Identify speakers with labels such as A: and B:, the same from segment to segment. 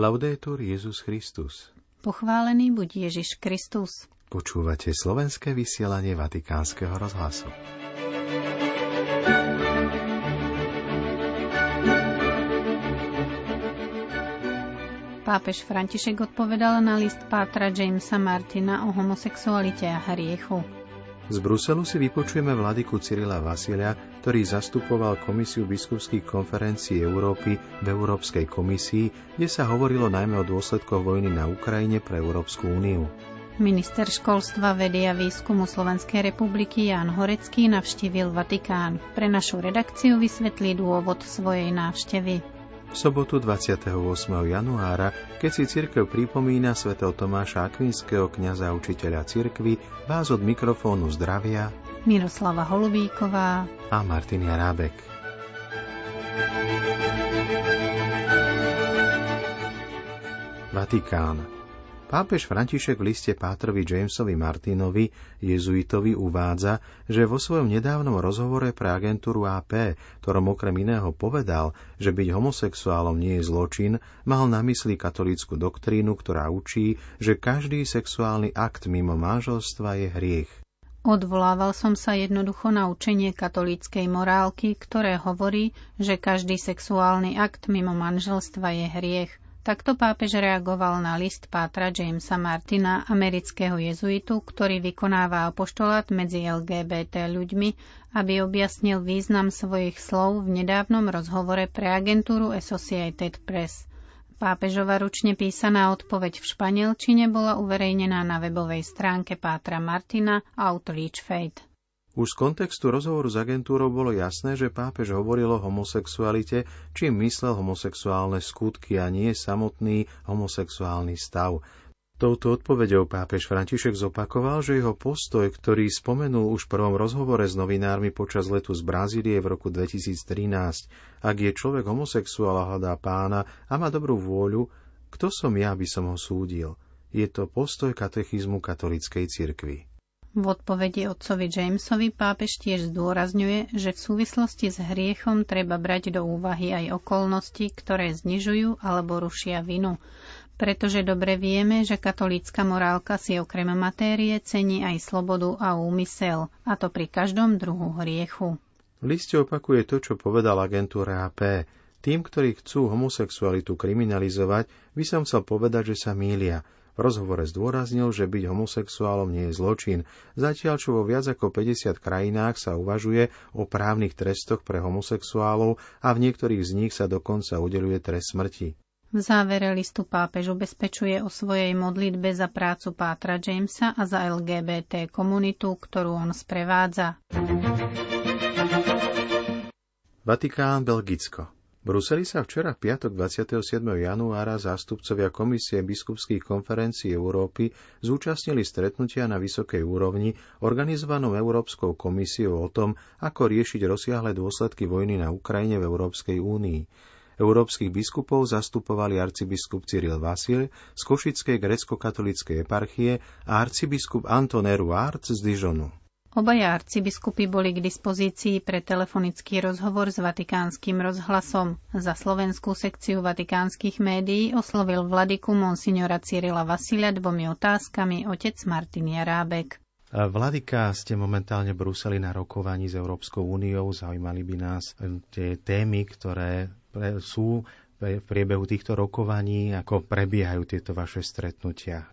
A: Laudetur Jezus Christus.
B: Pochválený buď Ježiš Kristus.
A: Počúvate slovenské vysielanie Vatikánskeho rozhlasu.
B: Pápež František odpovedal na list Pátra Jamesa Martina o homosexualite a hriechu.
A: Z Bruselu si vypočujeme vladyku Cyrila Vasilia, ktorý zastupoval Komisiu biskupských konferencií Európy v Európskej komisii, kde sa hovorilo najmä o dôsledkoch vojny na Ukrajine pre Európsku úniu.
B: Minister školstva, vedy a výskumu Slovenskej republiky Jan Horecký navštívil Vatikán. Pre našu redakciu vysvetlí dôvod svojej návštevy.
A: V sobotu 28. januára, keď si cirkev pripomína svätého Tomáša Akvinského kniaza učiteľa cirkvy, vás od mikrofónu zdravia
B: Miroslava Holubíková
A: a Martin Jarábek. Vatikán. Pápež František v liste Pátrovi Jamesovi Martinovi, jezuitovi, uvádza, že vo svojom nedávnom rozhovore pre agentúru AP, ktorom okrem iného povedal, že byť homosexuálom nie je zločin, mal na mysli katolícku doktrínu, ktorá učí, že každý sexuálny akt mimo manželstva je hriech.
B: Odvolával som sa jednoducho na učenie katolíckej morálky, ktoré hovorí, že každý sexuálny akt mimo manželstva je hriech – Takto pápež reagoval na list pátra Jamesa Martina, amerického jezuitu, ktorý vykonáva apoštolát medzi LGBT ľuďmi, aby objasnil význam svojich slov v nedávnom rozhovore pre agentúru Associated Press. Pápežova ručne písaná odpoveď v španielčine bola uverejnená na webovej stránke Pátra Martina Outreach Fate.
A: Už z kontextu rozhovoru s agentúrou bolo jasné, že pápež hovoril o homosexualite, čím myslel homosexuálne skutky a nie samotný homosexuálny stav. Touto odpovedou pápež František zopakoval, že jeho postoj, ktorý spomenul už v prvom rozhovore s novinármi počas letu z Brazílie v roku 2013, ak je človek homosexuál a hľadá pána a má dobrú vôľu, kto som ja, by som ho súdil? Je to postoj katechizmu katolíckej cirkvi.
B: V odpovedi otcovi Jamesovi pápež tiež zdôrazňuje, že v súvislosti s hriechom treba brať do úvahy aj okolnosti, ktoré znižujú alebo rušia vinu, pretože dobre vieme, že katolícka morálka si okrem matérie cení aj slobodu a úmysel, a to pri každom druhu hriechu.
A: V liste opakuje to, čo povedal agentúra AP. Tým, ktorí chcú homosexualitu kriminalizovať, by som chcel povedať, že sa mília – rozhovore zdôraznil, že byť homosexuálom nie je zločin, zatiaľ čo vo viac ako 50 krajinách sa uvažuje o právnych trestoch pre homosexuálov a v niektorých z nich sa dokonca udeluje trest smrti.
B: V závere listu pápež ubezpečuje o svojej modlitbe za prácu Pátra Jamesa a za LGBT komunitu, ktorú on sprevádza.
A: Vatikán, Belgicko. Bruseli sa včera v piatok 27. januára zástupcovia Komisie biskupských konferencií Európy zúčastnili stretnutia na vysokej úrovni organizovanou Európskou komisiou o tom, ako riešiť rozsiahle dôsledky vojny na Ukrajine v Európskej únii. Európskych biskupov zastupovali arcibiskup Cyril Vasil z Košickej grecko-katolíckej eparchie a arcibiskup Anton Eruart z Dijonu.
B: Obaja arcibiskupy boli k dispozícii pre telefonický rozhovor s vatikánskym rozhlasom. Za slovenskú sekciu vatikánskych médií oslovil vladiku monsignora Cyrila Vasilia dvomi otázkami otec Martin Jarábek.
A: Vladika, ste momentálne v Bruseli na rokovaní s Európskou úniou. Zaujímali by nás tie témy, ktoré sú v priebehu týchto rokovaní, ako prebiehajú tieto vaše stretnutia.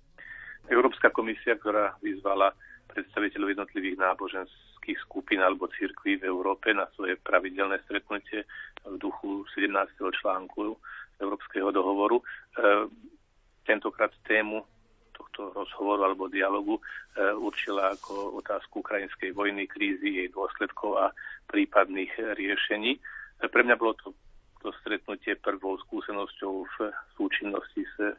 C: Európska komisia, ktorá vyzvala predstaviteľov jednotlivých náboženských skupín alebo cirkví v Európe na svoje pravidelné stretnutie v duchu 17. článku Európskeho dohovoru. E, tentokrát tému tohto rozhovoru alebo dialogu e, určila ako otázku ukrajinskej vojny, krízy, jej dôsledkov a prípadných riešení. E, pre mňa bolo to, to stretnutie prvou skúsenosťou v súčinnosti s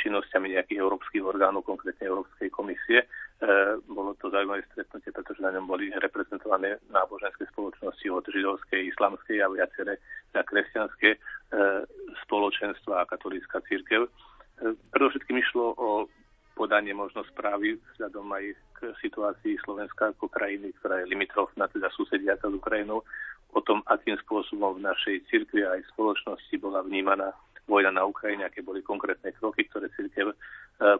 C: činnosťami nejakých európskych orgánov, konkrétne Európskej komisie. E, bolo to zaujímavé stretnutie, pretože na ňom boli reprezentované náboženské spoločnosti od židovskej, islamskej a viaceré a kresťanské e, spoločenstva a katolícka církev. E, predovšetkým išlo o podanie možno správy vzhľadom aj k situácii Slovenska ako krajiny, ktorá je limitrofná, teda susediaca s Ukrajinou, o tom, akým spôsobom v našej cirkvi aj spoločnosti bola vnímaná vojna na Ukrajine, aké boli konkrétne kroky, ktoré církev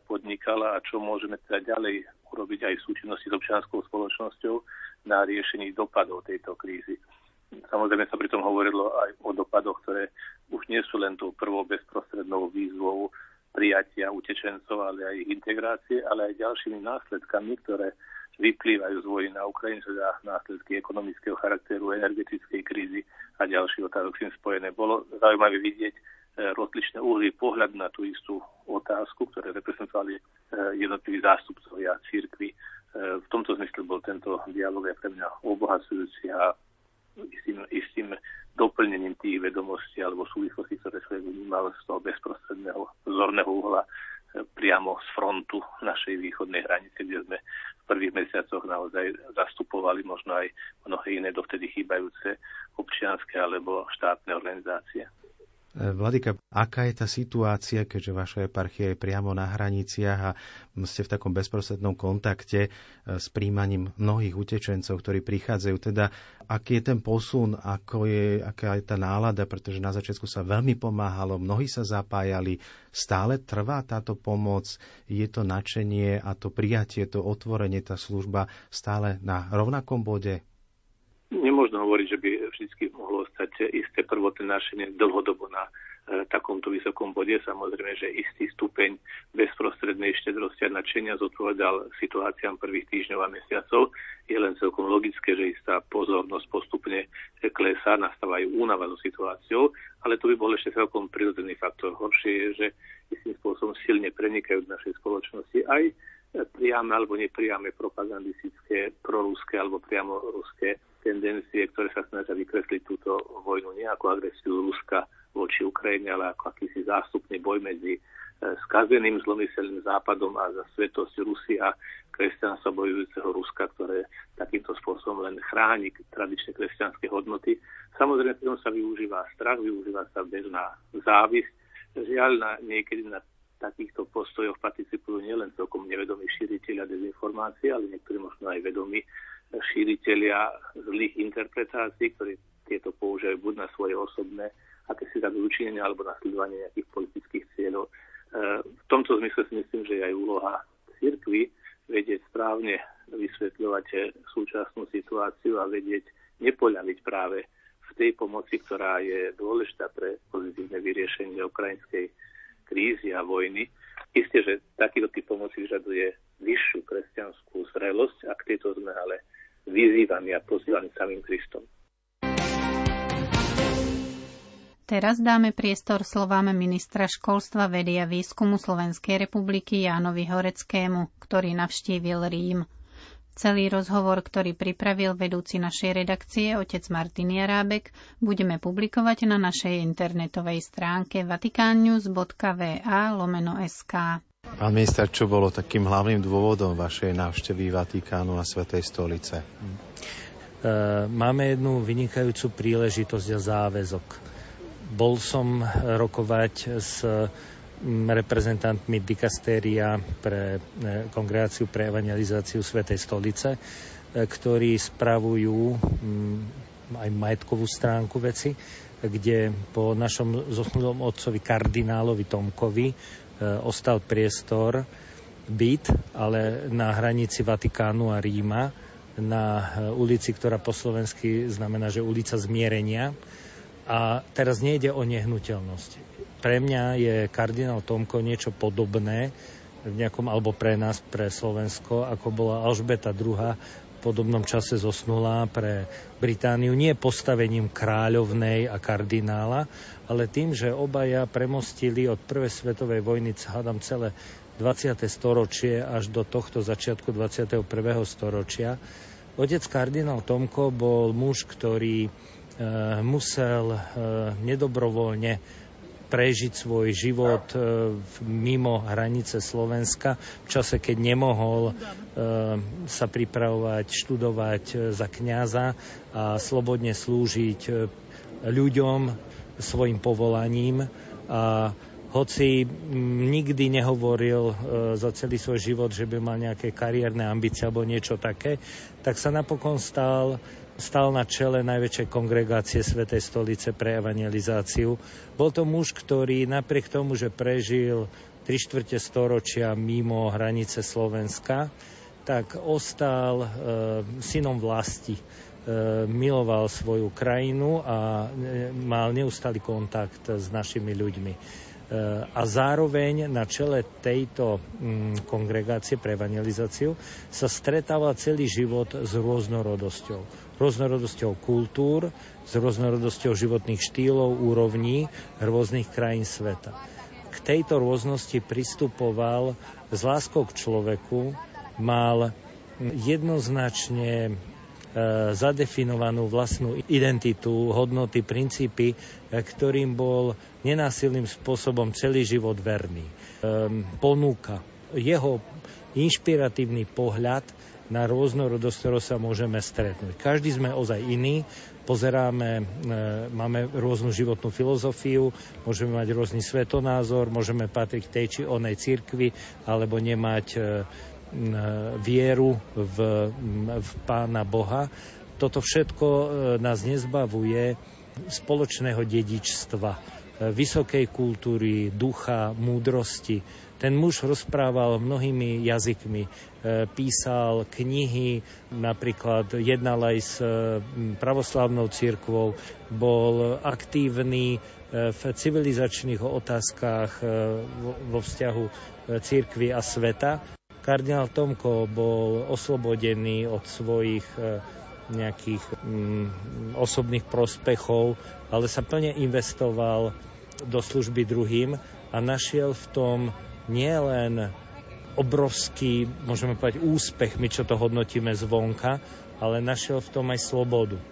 C: podnikala a čo môžeme teda ďalej urobiť aj v súčinnosti s občianskou spoločnosťou na riešení dopadov tejto krízy. Samozrejme sa pritom hovorilo aj o dopadoch, ktoré už nie sú len tou prvou bezprostrednou výzvou prijatia utečencov, ale aj ich integrácie, ale aj ďalšími následkami, ktoré vyplývajú z vojny na Ukrajine, teda následky ekonomického charakteru, energetickej krízy a ďalších otázok s tým spojené. Bolo zaujímavé vidieť e, rozličné uhly pohľad na tú istú otázku, ktoré reprezentovali e, jednotliví zástupcovia církvy. E, v tomto zmysle bol tento dialog aj pre mňa obohacujúci a istým, istým doplnením tých vedomostí alebo súvislostí, ktoré človek vnímal z toho bezprostredného zorného uhla priamo z frontu našej východnej hranice, kde sme v prvých mesiacoch naozaj zastupovali možno aj mnohé iné dovtedy chýbajúce občianské alebo štátne organizácie.
A: Vladika, aká je tá situácia, keďže vaša eparchia je priamo na hraniciach a ste v takom bezprostrednom kontakte e, s príjmaním mnohých utečencov, ktorí prichádzajú. Teda, aký je ten posun, ako je, aká je tá nálada, pretože na začiatku sa veľmi pomáhalo, mnohí sa zapájali. Stále trvá táto pomoc, je to načenie a to prijatie, to otvorenie, tá služba stále na rovnakom bode?
C: Nemôžno hovoriť, že by vždy mohlo stať isté prvotné našenie dlhodobo na e, takomto vysokom bode. Samozrejme, že istý stupeň bezprostrednej štedrosti a nadšenia zodpovedal situáciám prvých týždňov a mesiacov. Je len celkom logické, že istá pozornosť postupne klesá, nastávajú únava so situáciou, ale to by bol ešte celkom prirodzený faktor. Horšie je, že istým spôsobom silne prenikajú v našej spoločnosti aj priame alebo nepriame propagandistické, proruské alebo priamo ruské tendencie, ktoré sa snažia vykresliť túto vojnu nie ako agresiu Ruska voči Ukrajine, ale ako akýsi zástupný boj medzi e, skazeným zlomyselným západom a za svetosť Rusy a kresťanstva bojujúceho Ruska, ktoré takýmto spôsobom len chráni tradičné kresťanské hodnoty. Samozrejme, pri tom sa využíva strach, využíva sa bežná závisť. Žiaľ, na, niekedy na takýchto postojoch participujú nielen celkom nevedomí šíriteľia dezinformácií, ale niektorí možno aj vedomí šíriteľia zlých interpretácií, ktorí tieto používajú buď na svoje osobné akési tak učinenia alebo na sledovanie nejakých politických cieľov. E, v tomto zmysle si myslím, že je aj úloha cirkvy vedieť správne vysvetľovať súčasnú situáciu a vedieť nepoľaviť práve v tej pomoci, ktorá je dôležitá pre pozitívne vyriešenie ukrajinskej krízy a vojny. Isté, že takýto typ pomoci vyžaduje vyššiu kresťanskú zrelosť a k tejto sme ale vyzývaní a pozývaní samým Kristom.
B: Teraz dáme priestor slovám ministra školstva, vedy a výskumu Slovenskej republiky Jánovi Horeckému, ktorý navštívil Rím. Celý rozhovor, ktorý pripravil vedúci našej redakcie, otec Martin Jarábek, budeme publikovať na našej internetovej stránke vatikannews.va lomeno sk.
A: Pán minister, čo bolo takým hlavným dôvodom vašej návštevy Vatikánu a Svetej stolice? Hm.
D: Máme jednu vynikajúcu príležitosť a záväzok. Bol som rokovať s reprezentantmi dikastéria pre e, kongregáciu pre evangelizáciu Svetej stolice, e, ktorí spravujú aj majetkovú stránku veci, kde po našom zosnulom otcovi kardinálovi Tomkovi e, ostal priestor byt, ale na hranici Vatikánu a Ríma, na ulici, ktorá po slovensky znamená, že ulica zmierenia. A teraz nejde o nehnuteľnosť pre mňa je kardinál Tomko niečo podobné v nejakom, alebo pre nás, pre Slovensko, ako bola Alžbeta II v podobnom čase zosnulá pre Britániu, nie postavením kráľovnej a kardinála, ale tým, že obaja premostili od prvej svetovej vojny, hádam celé 20. storočie až do tohto začiatku 21. storočia. Otec kardinál Tomko bol muž, ktorý musel e, nedobrovoľne prežiť svoj život e, mimo hranice Slovenska v čase, keď nemohol sa pripravovať, študovať za kňaza a slobodne slúžiť ľuďom svojim povolaním. A hoci nikdy nehovoril za celý svoj život, že by mal nejaké kariérne ambície alebo niečo také, tak sa napokon stal stal na čele najväčšej kongregácie Svetej stolice pre evangelizáciu. Bol to muž, ktorý napriek tomu, že prežil tri štvrte storočia mimo hranice Slovenska, tak ostal e, synom vlasti. E, miloval svoju krajinu a e, mal neustály kontakt s našimi ľuďmi. Eh, a zároveň na čele tejto mm, kongregácie pre evangelizáciu sa stretáva celý život s rôznorodosťou. Rôznorodosťou kultúr, s rôznorodosťou životných štýlov, úrovní rôznych krajín sveta. K tejto rôznosti pristupoval s láskou k človeku, mal jednoznačne E, zadefinovanú vlastnú identitu, hodnoty, princípy, e, ktorým bol nenásilným spôsobom celý život verný. E, ponúka jeho inšpiratívny pohľad na rôznorodosť, ktorou sa môžeme stretnúť. Každý sme ozaj iný, pozeráme, máme rôznu životnú filozofiu, môžeme mať rôzny svetonázor, môžeme patriť tej či onej cirkvi, alebo nemať vieru v, v Pána Boha. Toto všetko e, nás nezbavuje spoločného dedičstva, e, vysokej kultúry, ducha, múdrosti. Ten muž rozprával mnohými jazykmi, e, písal knihy, napríklad jednal aj s pravoslavnou církvou, bol aktívny v civilizačných otázkach vo vzťahu církvy a sveta. Kardinál Tomko bol oslobodený od svojich e, nejakých mm, osobných prospechov, ale sa plne investoval do služby druhým a našiel v tom nielen obrovský, môžeme povedať, úspech, my čo to hodnotíme zvonka, ale našiel v tom aj slobodu. E,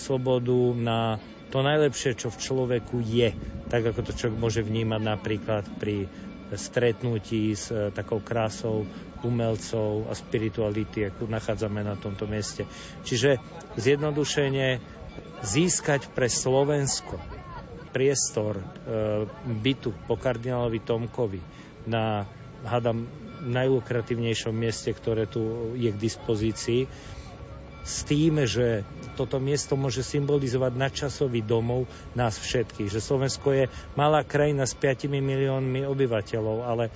D: slobodu na to najlepšie, čo v človeku je, tak ako to človek môže vnímať napríklad pri stretnutí s e, takou krásou umelcov a spirituality, ako nachádzame na tomto mieste. Čiže zjednodušenie získať pre Slovensko priestor e, bytu po kardinálovi Tomkovi na, hádam, najlukratívnejšom mieste, ktoré tu je k dispozícii, s tým, že toto miesto môže symbolizovať nadčasový domov nás všetkých. Že Slovensko je malá krajina s 5 miliónmi obyvateľov, ale,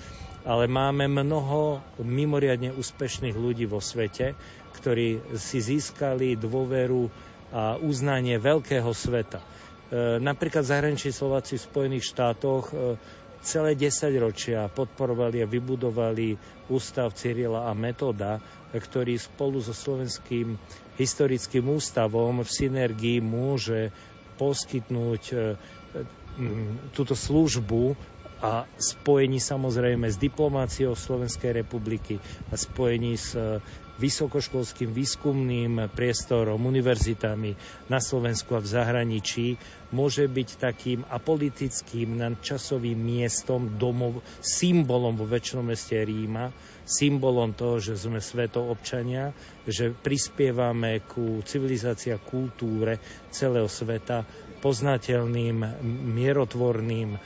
D: ale máme mnoho mimoriadne úspešných ľudí vo svete, ktorí si získali dôveru a uznanie veľkého sveta. E, napríklad zahraniční Slováci v Spojených štátoch e, celé 10 ročia podporovali a vybudovali ústav Cyrila a Metoda, ktorý spolu so Slovenským historickým ústavom v synergii môže poskytnúť e, túto službu a spojení samozrejme s diplomáciou Slovenskej republiky a spojení s e, vysokoškolským výskumným priestorom, univerzitami na Slovensku a v zahraničí môže byť takým apolitickým nadčasovým miestom, domov, symbolom vo väčšnom meste Ríma, symbolom toho, že sme svetobčania, že prispievame ku civilizácii a kultúre celého sveta poznateľným, mierotvorným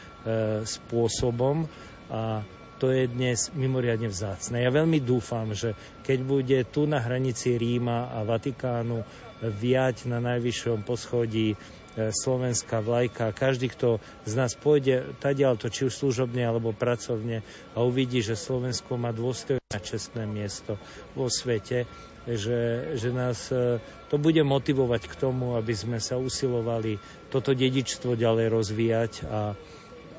D: spôsobom a to je dnes mimoriadne vzácne. Ja veľmi dúfam, že keď bude tu na hranici Ríma a Vatikánu viať na najvyššom poschodí e, slovenská vlajka. Každý, kto z nás pôjde tadiaľ to, či už služobne alebo pracovne a uvidí, že Slovensko má dôstojné a čestné miesto vo svete, že, že nás e, to bude motivovať k tomu, aby sme sa usilovali toto dedičstvo ďalej rozvíjať a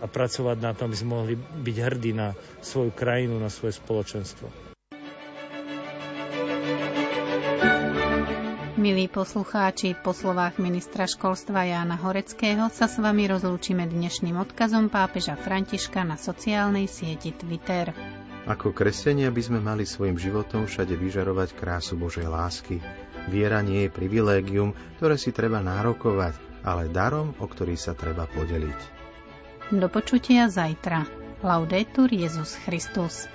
D: a pracovať na tom, aby sme mohli byť hrdí na svoju krajinu, na svoje spoločenstvo.
B: Milí poslucháči, po slovách ministra školstva Jána Horeckého sa s vami rozlúčime dnešným odkazom pápeža Františka na sociálnej sieti Twitter.
A: Ako kresťania by sme mali svojim životom všade vyžarovať krásu Božej lásky. Viera nie je privilégium, ktoré si treba nárokovať, ale darom, o ktorý sa treba podeliť.
B: Do počutia zajtra. Laudetur Jezus Christus.